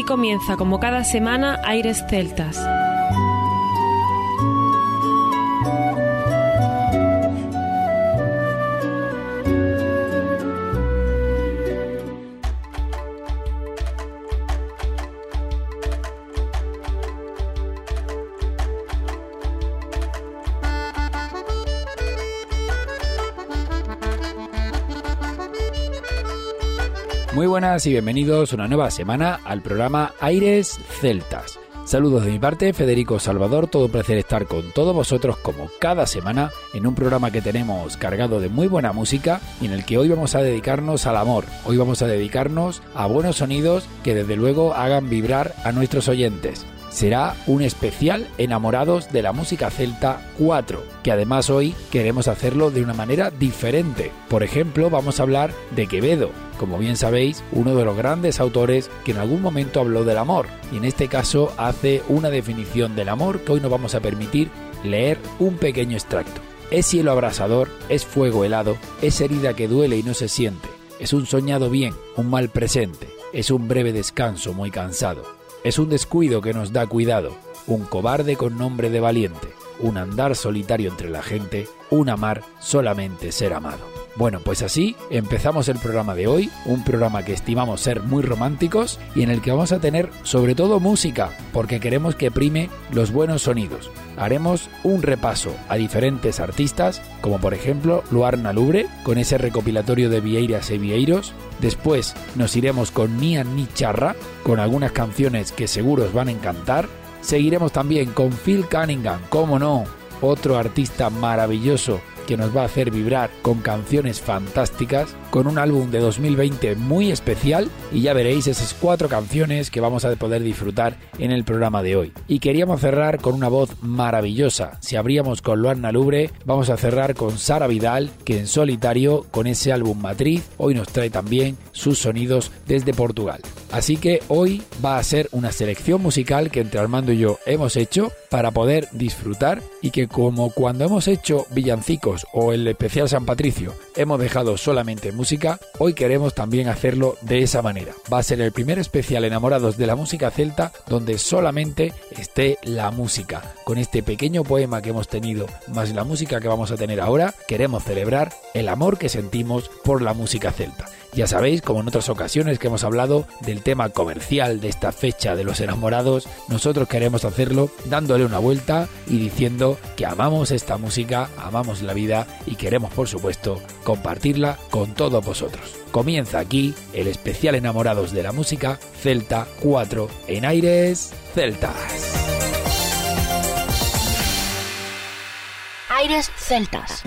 Aquí comienza, como cada semana, Aires Celtas. Y bienvenidos una nueva semana al programa Aires Celtas. Saludos de mi parte, Federico Salvador, todo un placer estar con todos vosotros como cada semana en un programa que tenemos cargado de muy buena música y en el que hoy vamos a dedicarnos al amor, hoy vamos a dedicarnos a buenos sonidos que desde luego hagan vibrar a nuestros oyentes será un especial Enamorados de la Música Celta 4, que además hoy queremos hacerlo de una manera diferente. Por ejemplo, vamos a hablar de Quevedo, como bien sabéis, uno de los grandes autores que en algún momento habló del amor, y en este caso hace una definición del amor que hoy nos vamos a permitir leer un pequeño extracto. Es cielo abrasador, es fuego helado, es herida que duele y no se siente, es un soñado bien, un mal presente, es un breve descanso muy cansado es un descuido que nos da cuidado, un cobarde con nombre de valiente, un andar solitario entre la gente, un amar solamente ser amado. Bueno, pues así empezamos el programa de hoy, un programa que estimamos ser muy románticos y en el que vamos a tener sobre todo música, porque queremos que prime los buenos sonidos. Haremos un repaso a diferentes artistas, como por ejemplo Luarna Lubre, con ese recopilatorio de Vieiras y Vieiros. Después nos iremos con Nian Ni Charra, con algunas canciones que seguro os van a encantar. Seguiremos también con Phil Cunningham, como no, otro artista maravilloso que nos va a hacer vibrar con canciones fantásticas, con un álbum de 2020 muy especial y ya veréis esas cuatro canciones que vamos a poder disfrutar en el programa de hoy. Y queríamos cerrar con una voz maravillosa. Si abríamos con Luana Lubre, vamos a cerrar con Sara Vidal, que en solitario, con ese álbum Matriz, hoy nos trae también sus sonidos desde Portugal. Así que hoy va a ser una selección musical que entre Armando y yo hemos hecho para poder disfrutar y que como cuando hemos hecho villancicos o el especial San Patricio hemos dejado solamente música, hoy queremos también hacerlo de esa manera. Va a ser el primer especial enamorados de la música celta donde solamente esté la música. Con este pequeño poema que hemos tenido más la música que vamos a tener ahora, queremos celebrar el amor que sentimos por la música celta. Ya sabéis, como en otras ocasiones que hemos hablado del tema comercial de esta fecha de los enamorados, nosotros queremos hacerlo dándole una vuelta y diciendo que amamos esta música, amamos la vida y queremos por supuesto compartirla con todos vosotros. Comienza aquí el especial enamorados de la música Celta 4 en aires celtas. Aires celtas.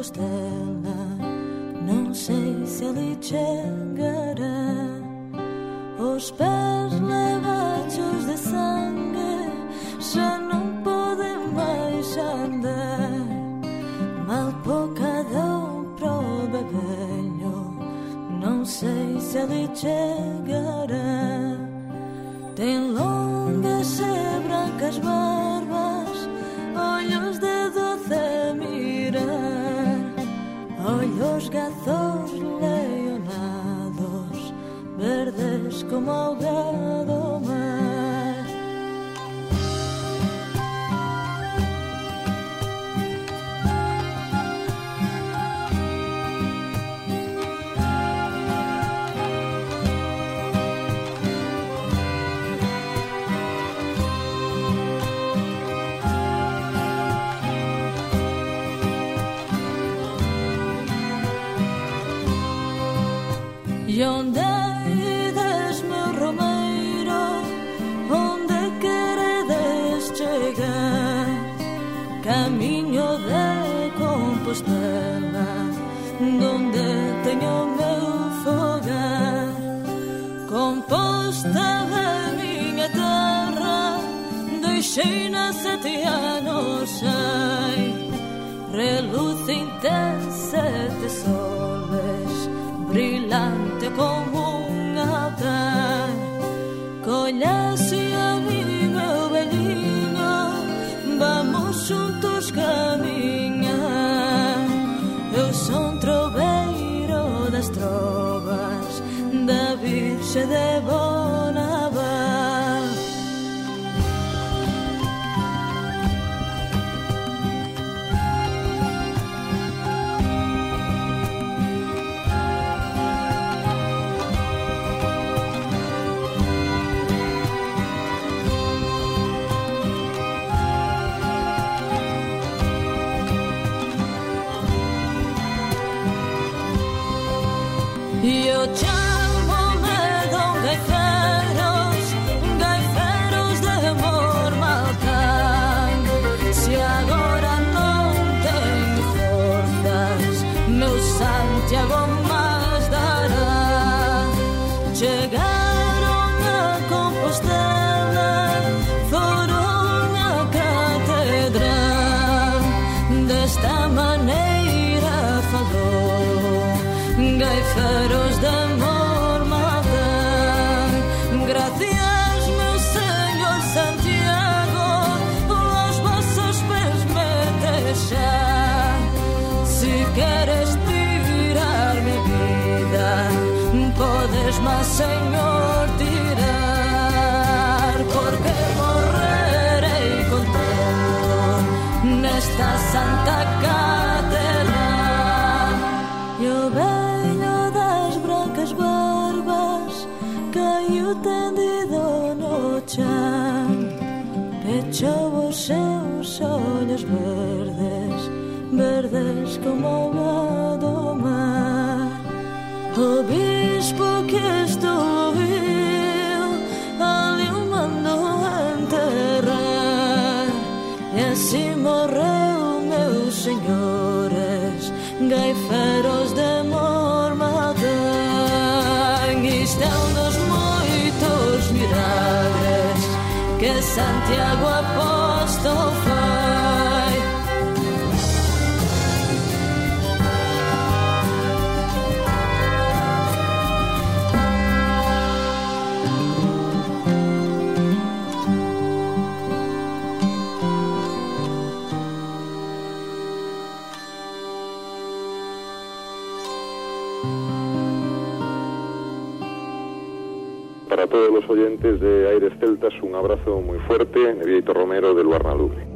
usted. Eu son troveiro das trovas da Virxe de Boa Como a mar. O bispo que estou eu Ali o mandou enterrar. E assim morreu meus senhores Gaiferos de amor matan Isto é um dos muitos milagres Que Santiago Apóstolo todos los oyentes de Aires Celtas, un abrazo muy fuerte. Nevieto Romero del Luarnalubre.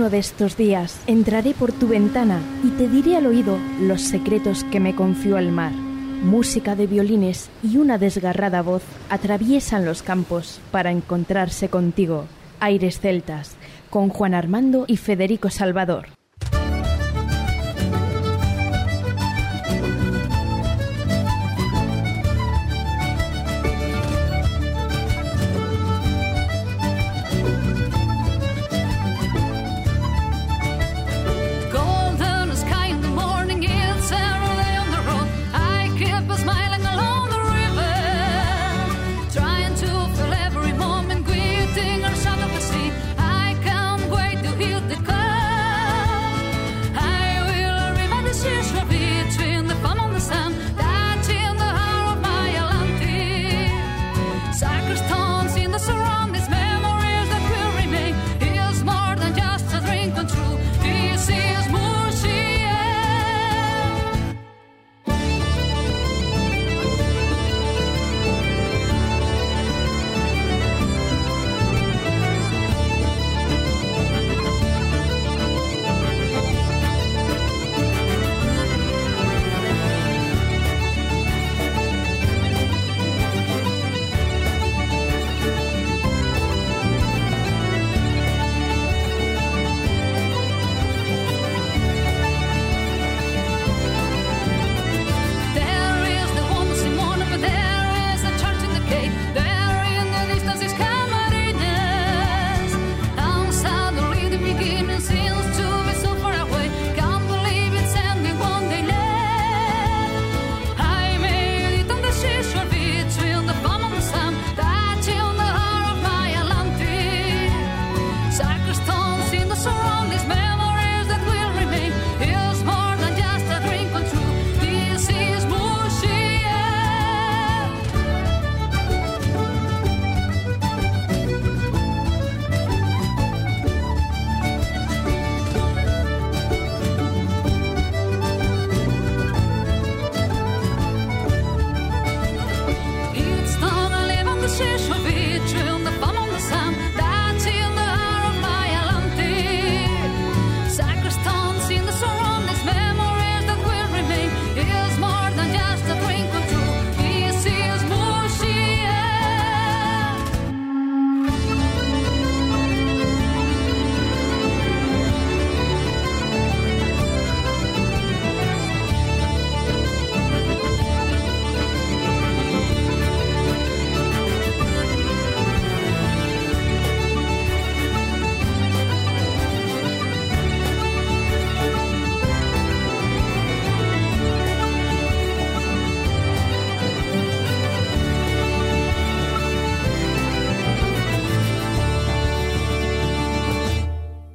Uno de estos días entraré por tu ventana y te diré al oído los secretos que me confió el mar. Música de violines y una desgarrada voz atraviesan los campos para encontrarse contigo. Aires celtas, con Juan Armando y Federico Salvador.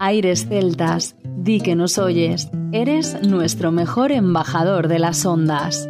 Aires celtas, di que nos oyes, eres nuestro mejor embajador de las ondas.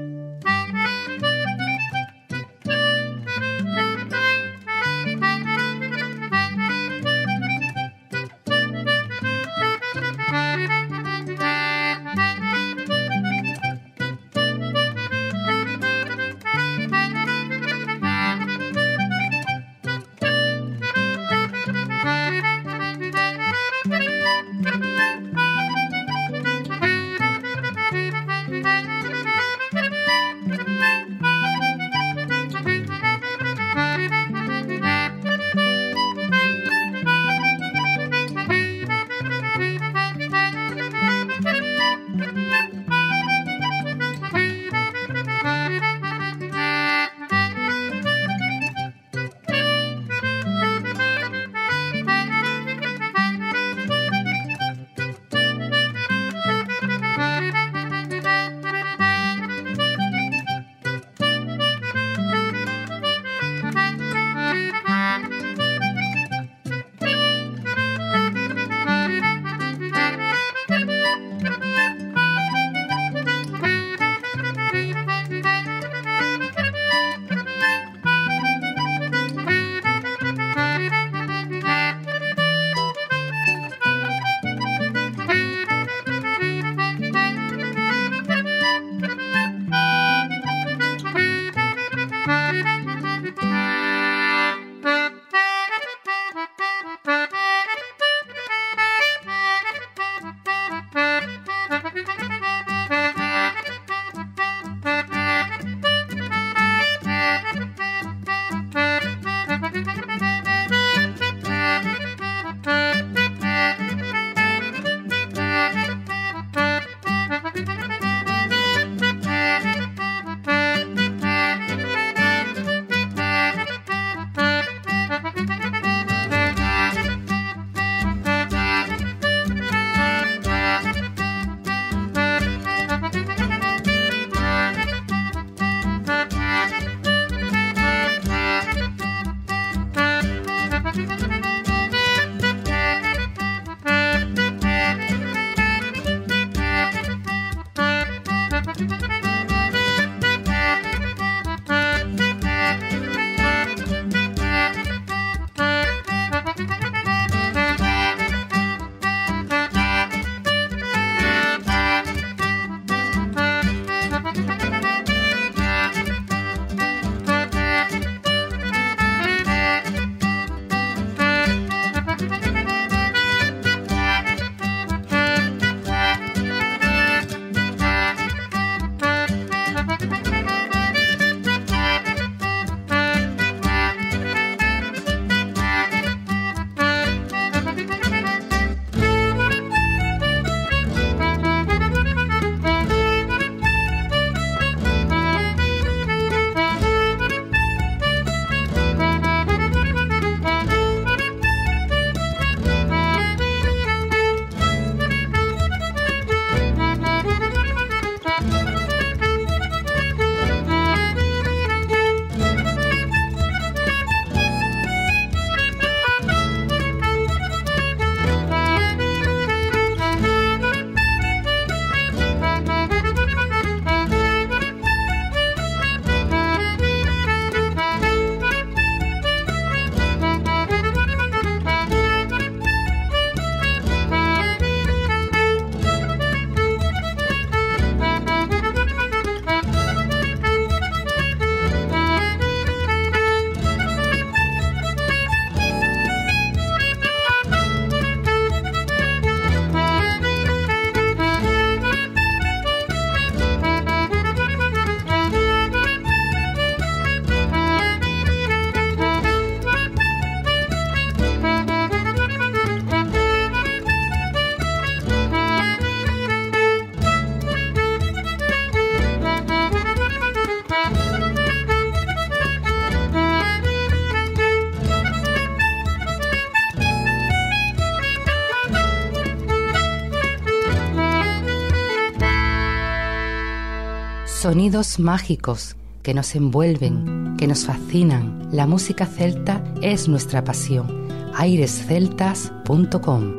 Sonidos mágicos que nos envuelven, que nos fascinan. La música celta es nuestra pasión. airesceltas.com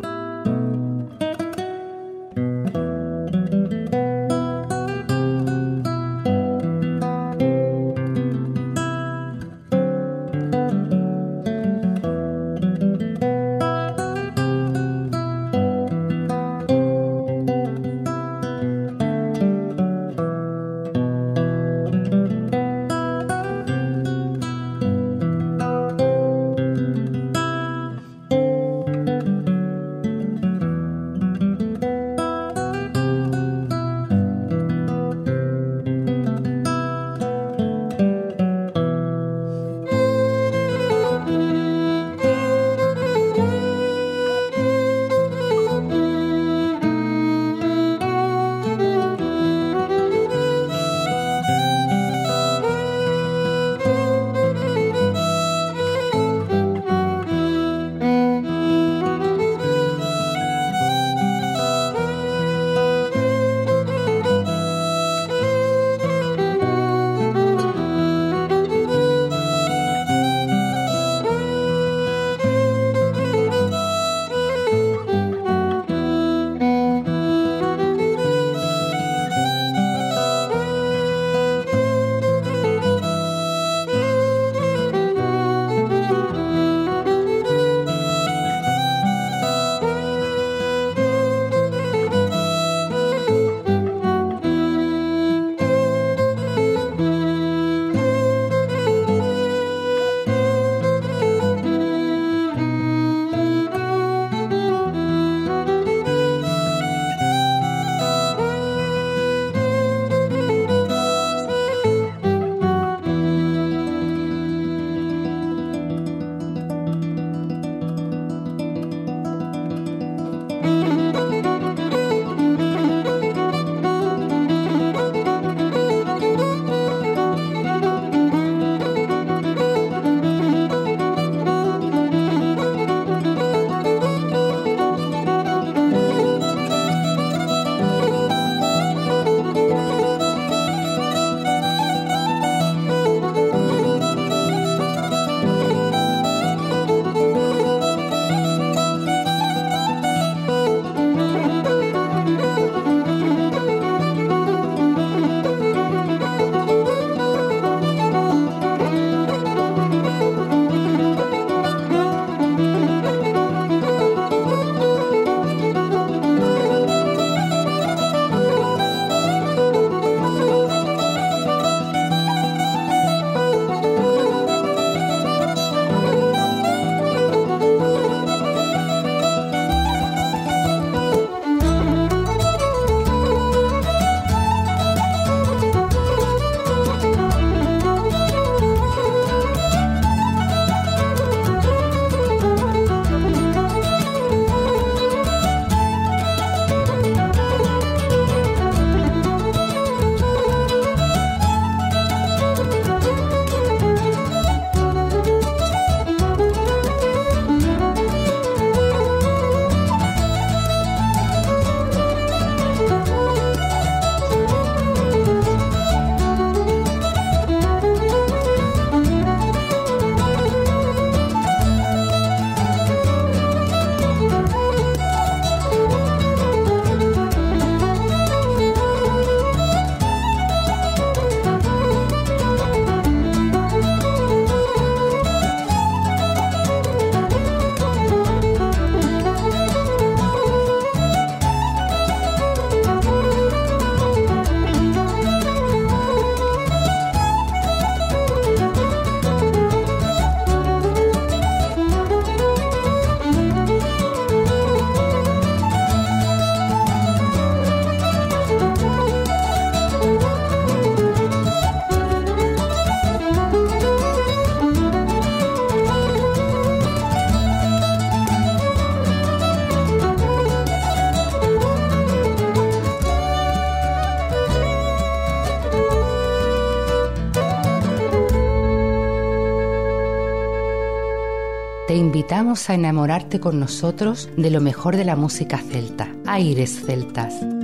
invitamos a enamorarte con nosotros de lo mejor de la música celta, Aires Celtas.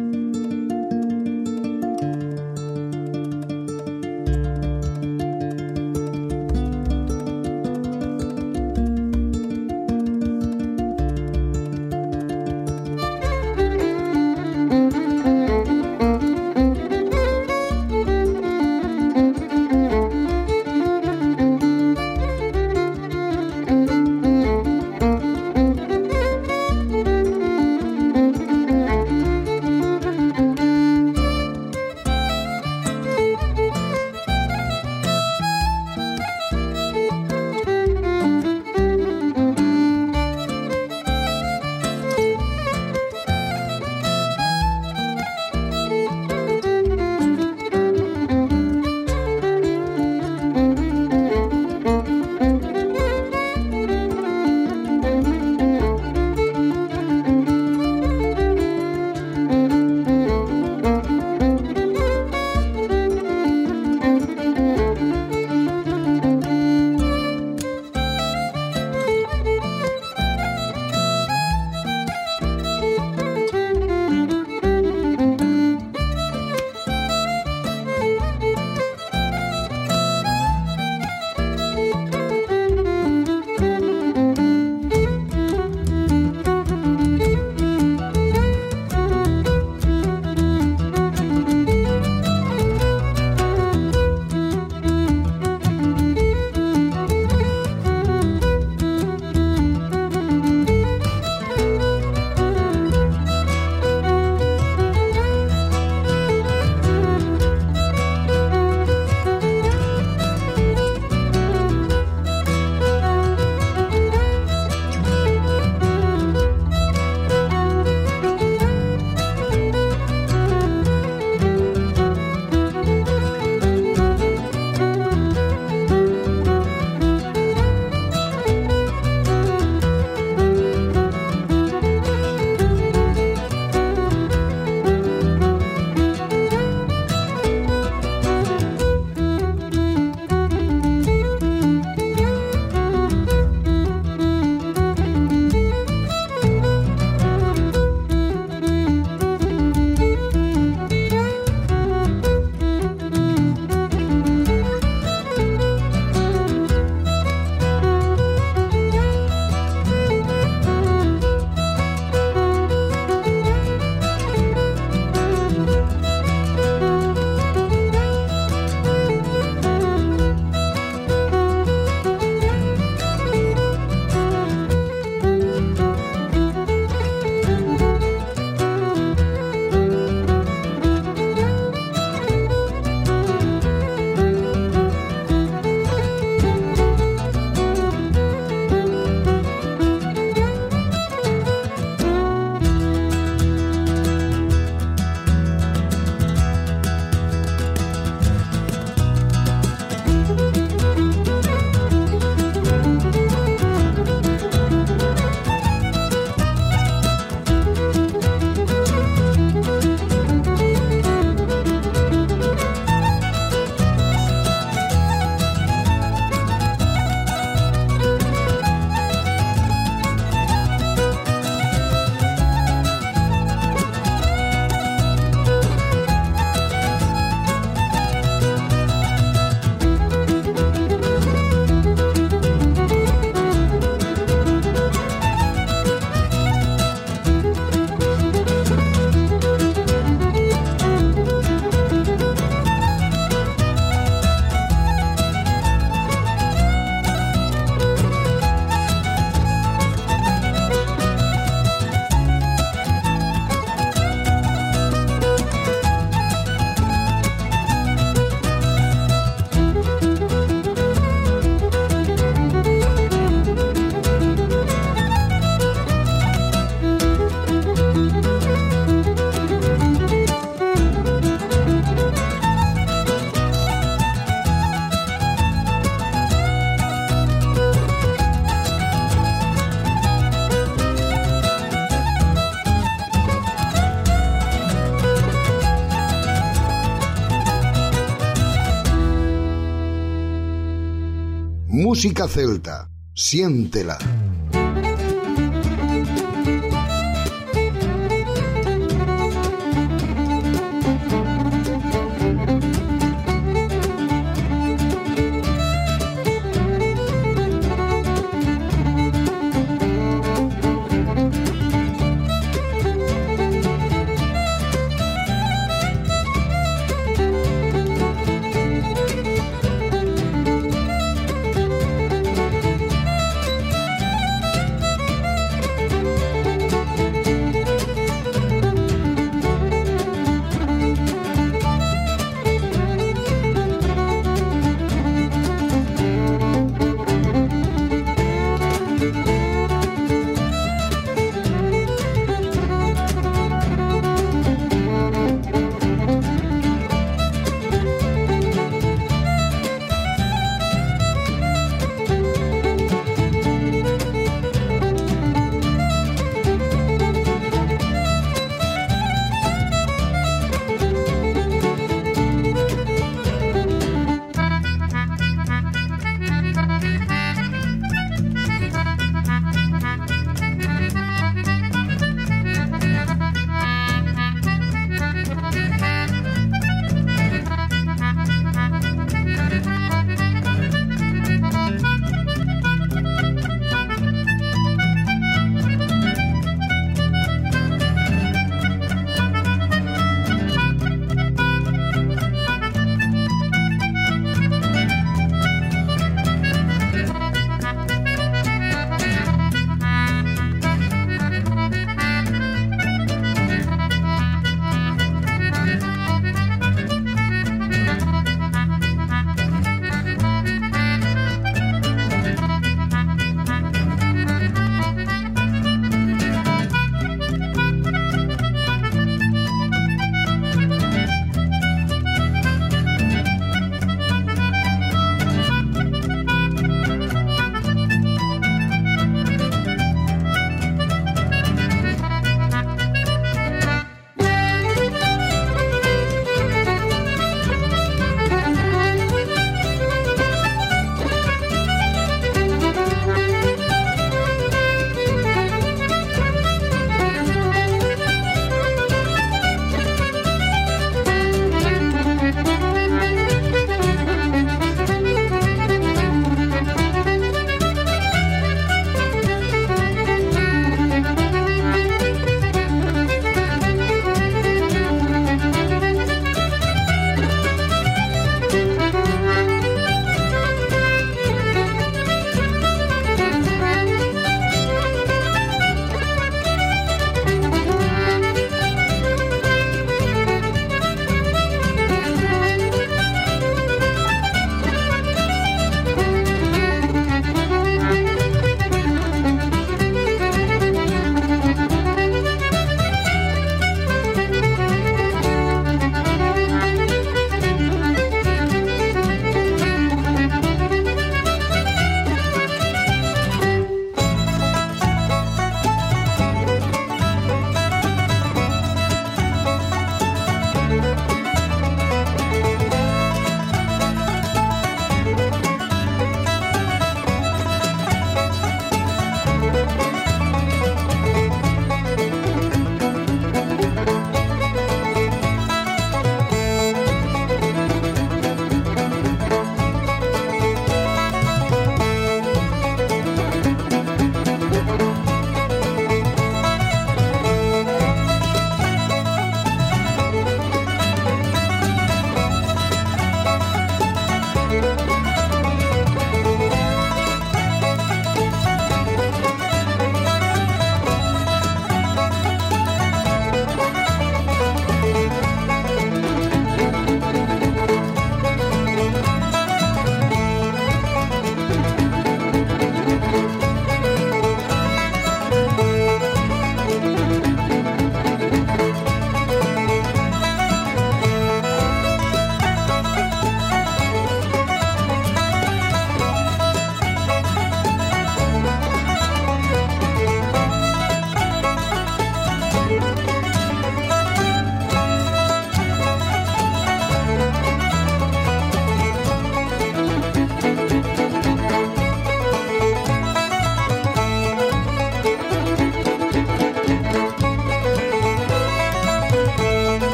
Música celta, siéntela.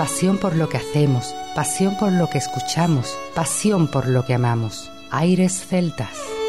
Pasión por lo que hacemos, pasión por lo que escuchamos, pasión por lo que amamos. Aires celtas.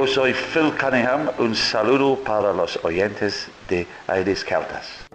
Yo soy Phil Cunningham. Un saludo para los oyentes de Aires Celtas.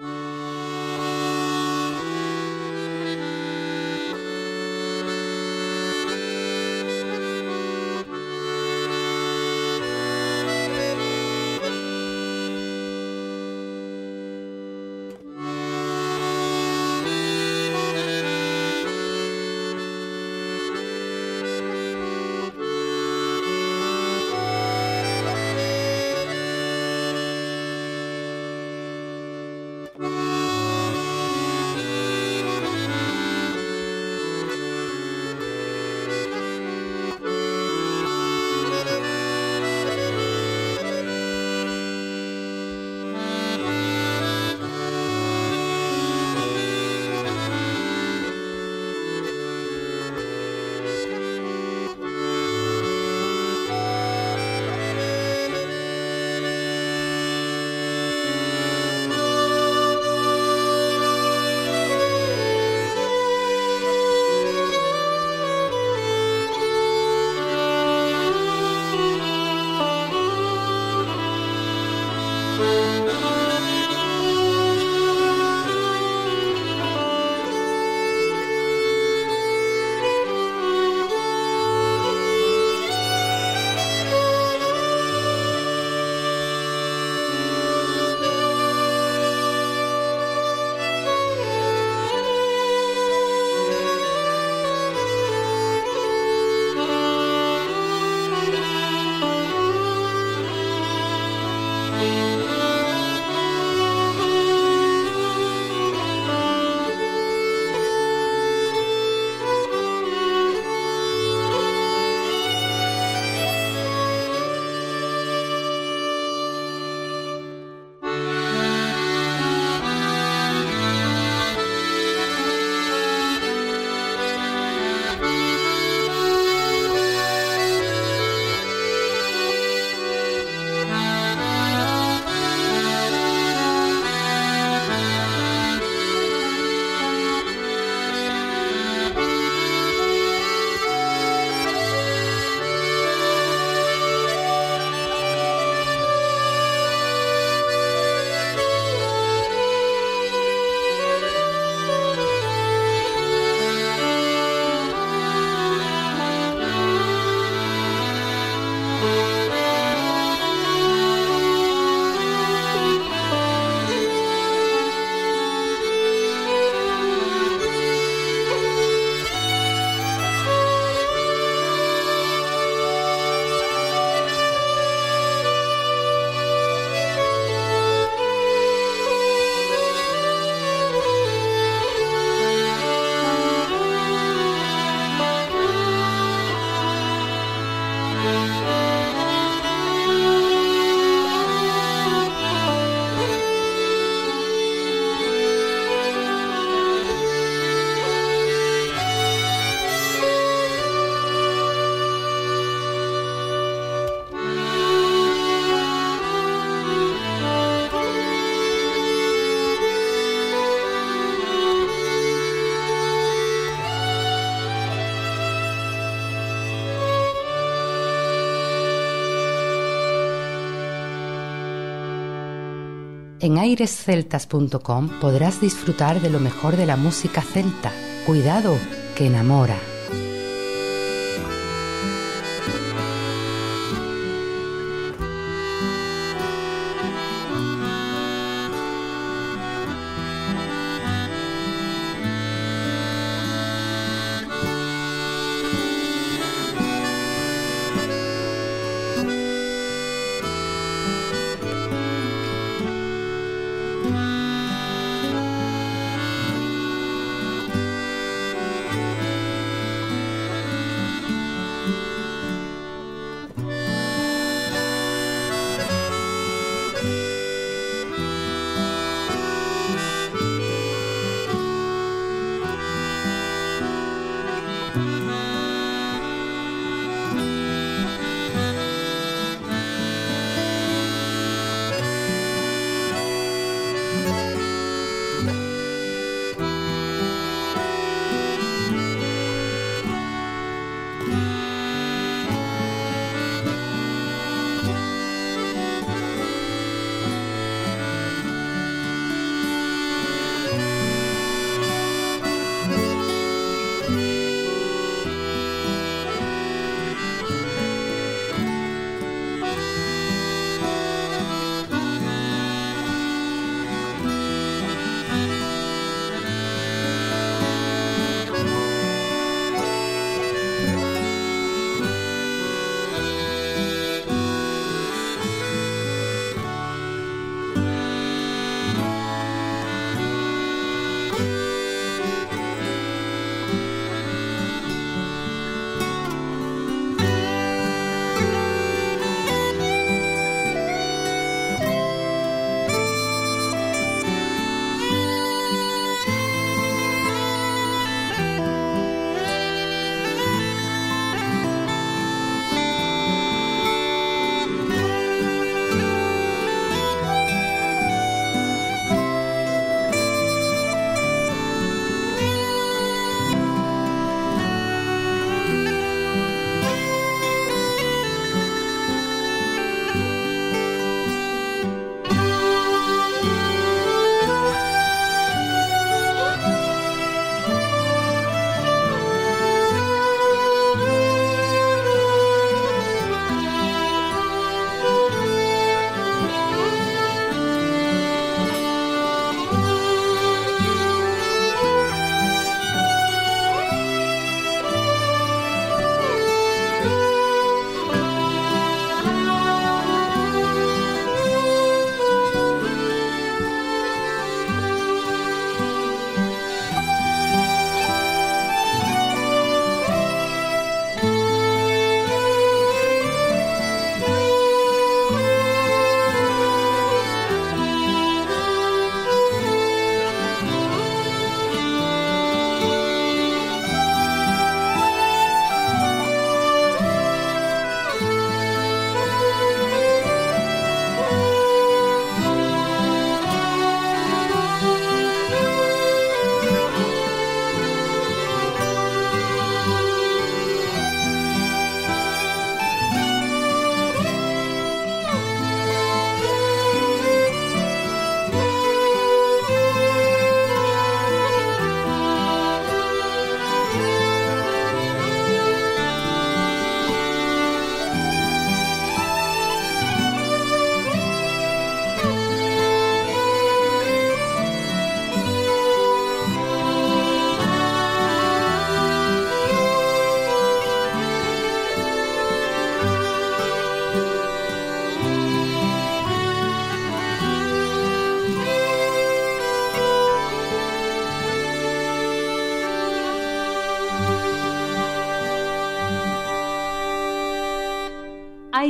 En airesceltas.com podrás disfrutar de lo mejor de la música celta. Cuidado, que enamora.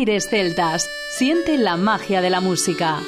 Aires Celtas. Siente la magia de la música.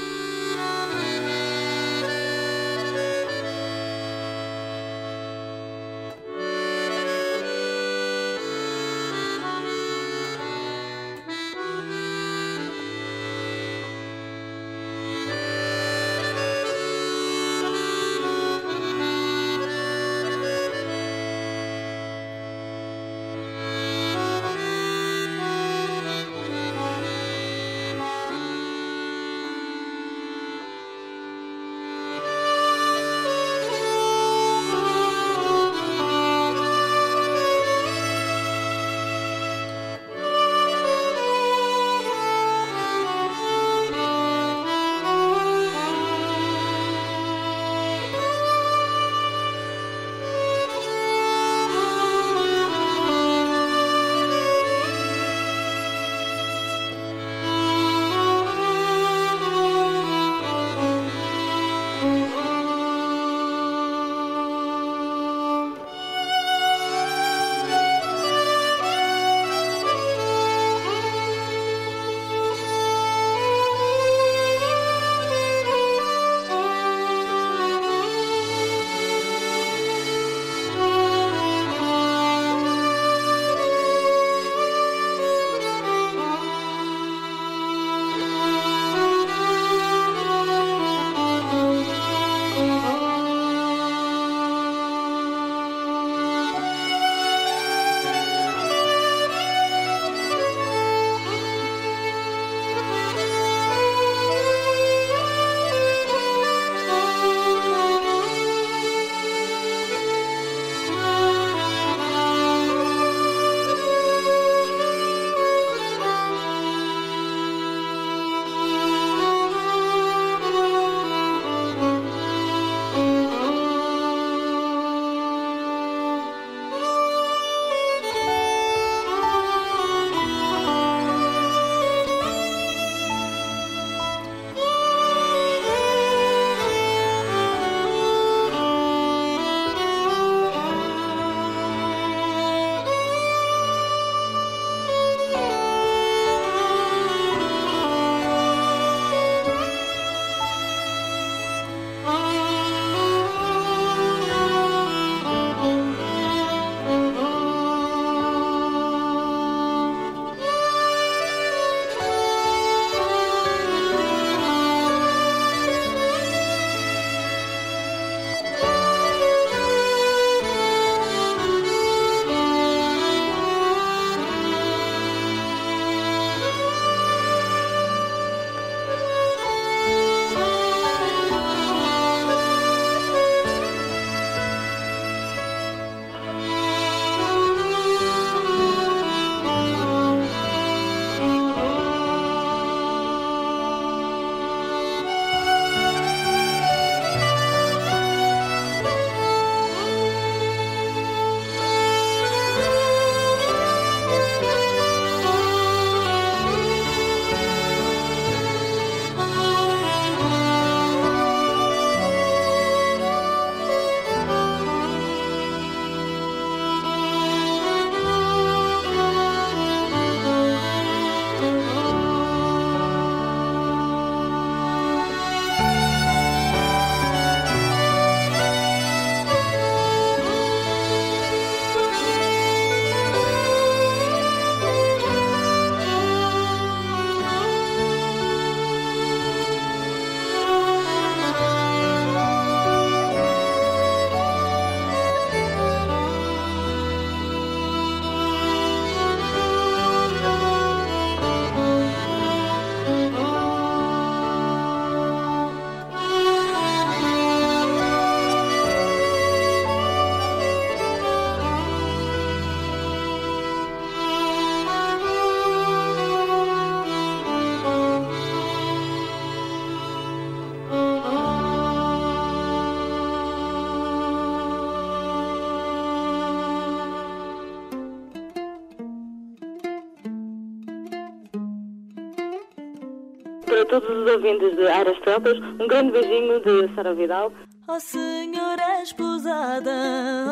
Para todos os ouvintes de Aras Tropas, um grande beijinho de Sara Vidal. Ó Senhora esposada,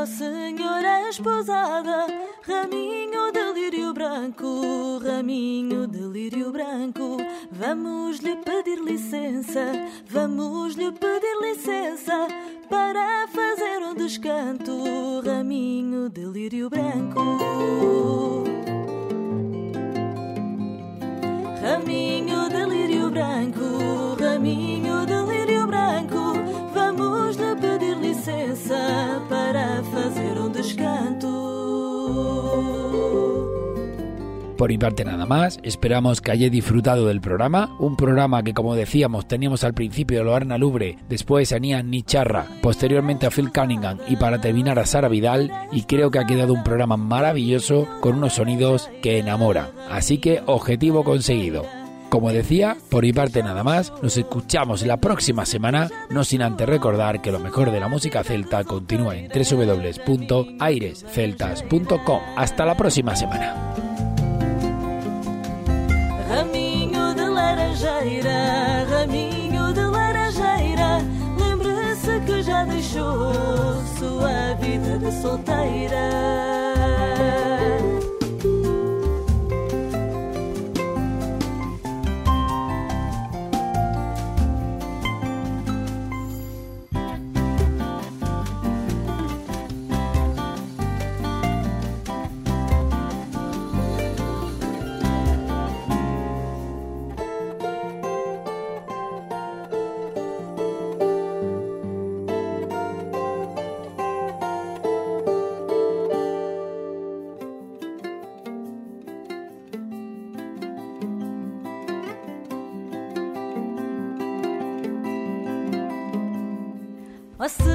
ó Senhora esposada, raminho de lírio branco, raminho de lírio branco, vamos lhe pedir licença, vamos lhe pedir licença para fazer um descanto, raminho de lírio branco. Raminho de lírio branco, vamos pedir para um. Por mi parte nada más, esperamos que hayáis disfrutado del programa, un programa que como decíamos teníamos al principio a Loarna Lubre, después a Nian Nicharra, posteriormente a Phil Cunningham y para terminar a Sara Vidal y creo que ha quedado un programa maravilloso con unos sonidos que enamoran, así que objetivo conseguido. Como decía, por mi parte nada más, nos escuchamos la próxima semana, no sin antes recordar que lo mejor de la música celta continúa en www.airesceltas.com. Hasta la próxima semana. 忘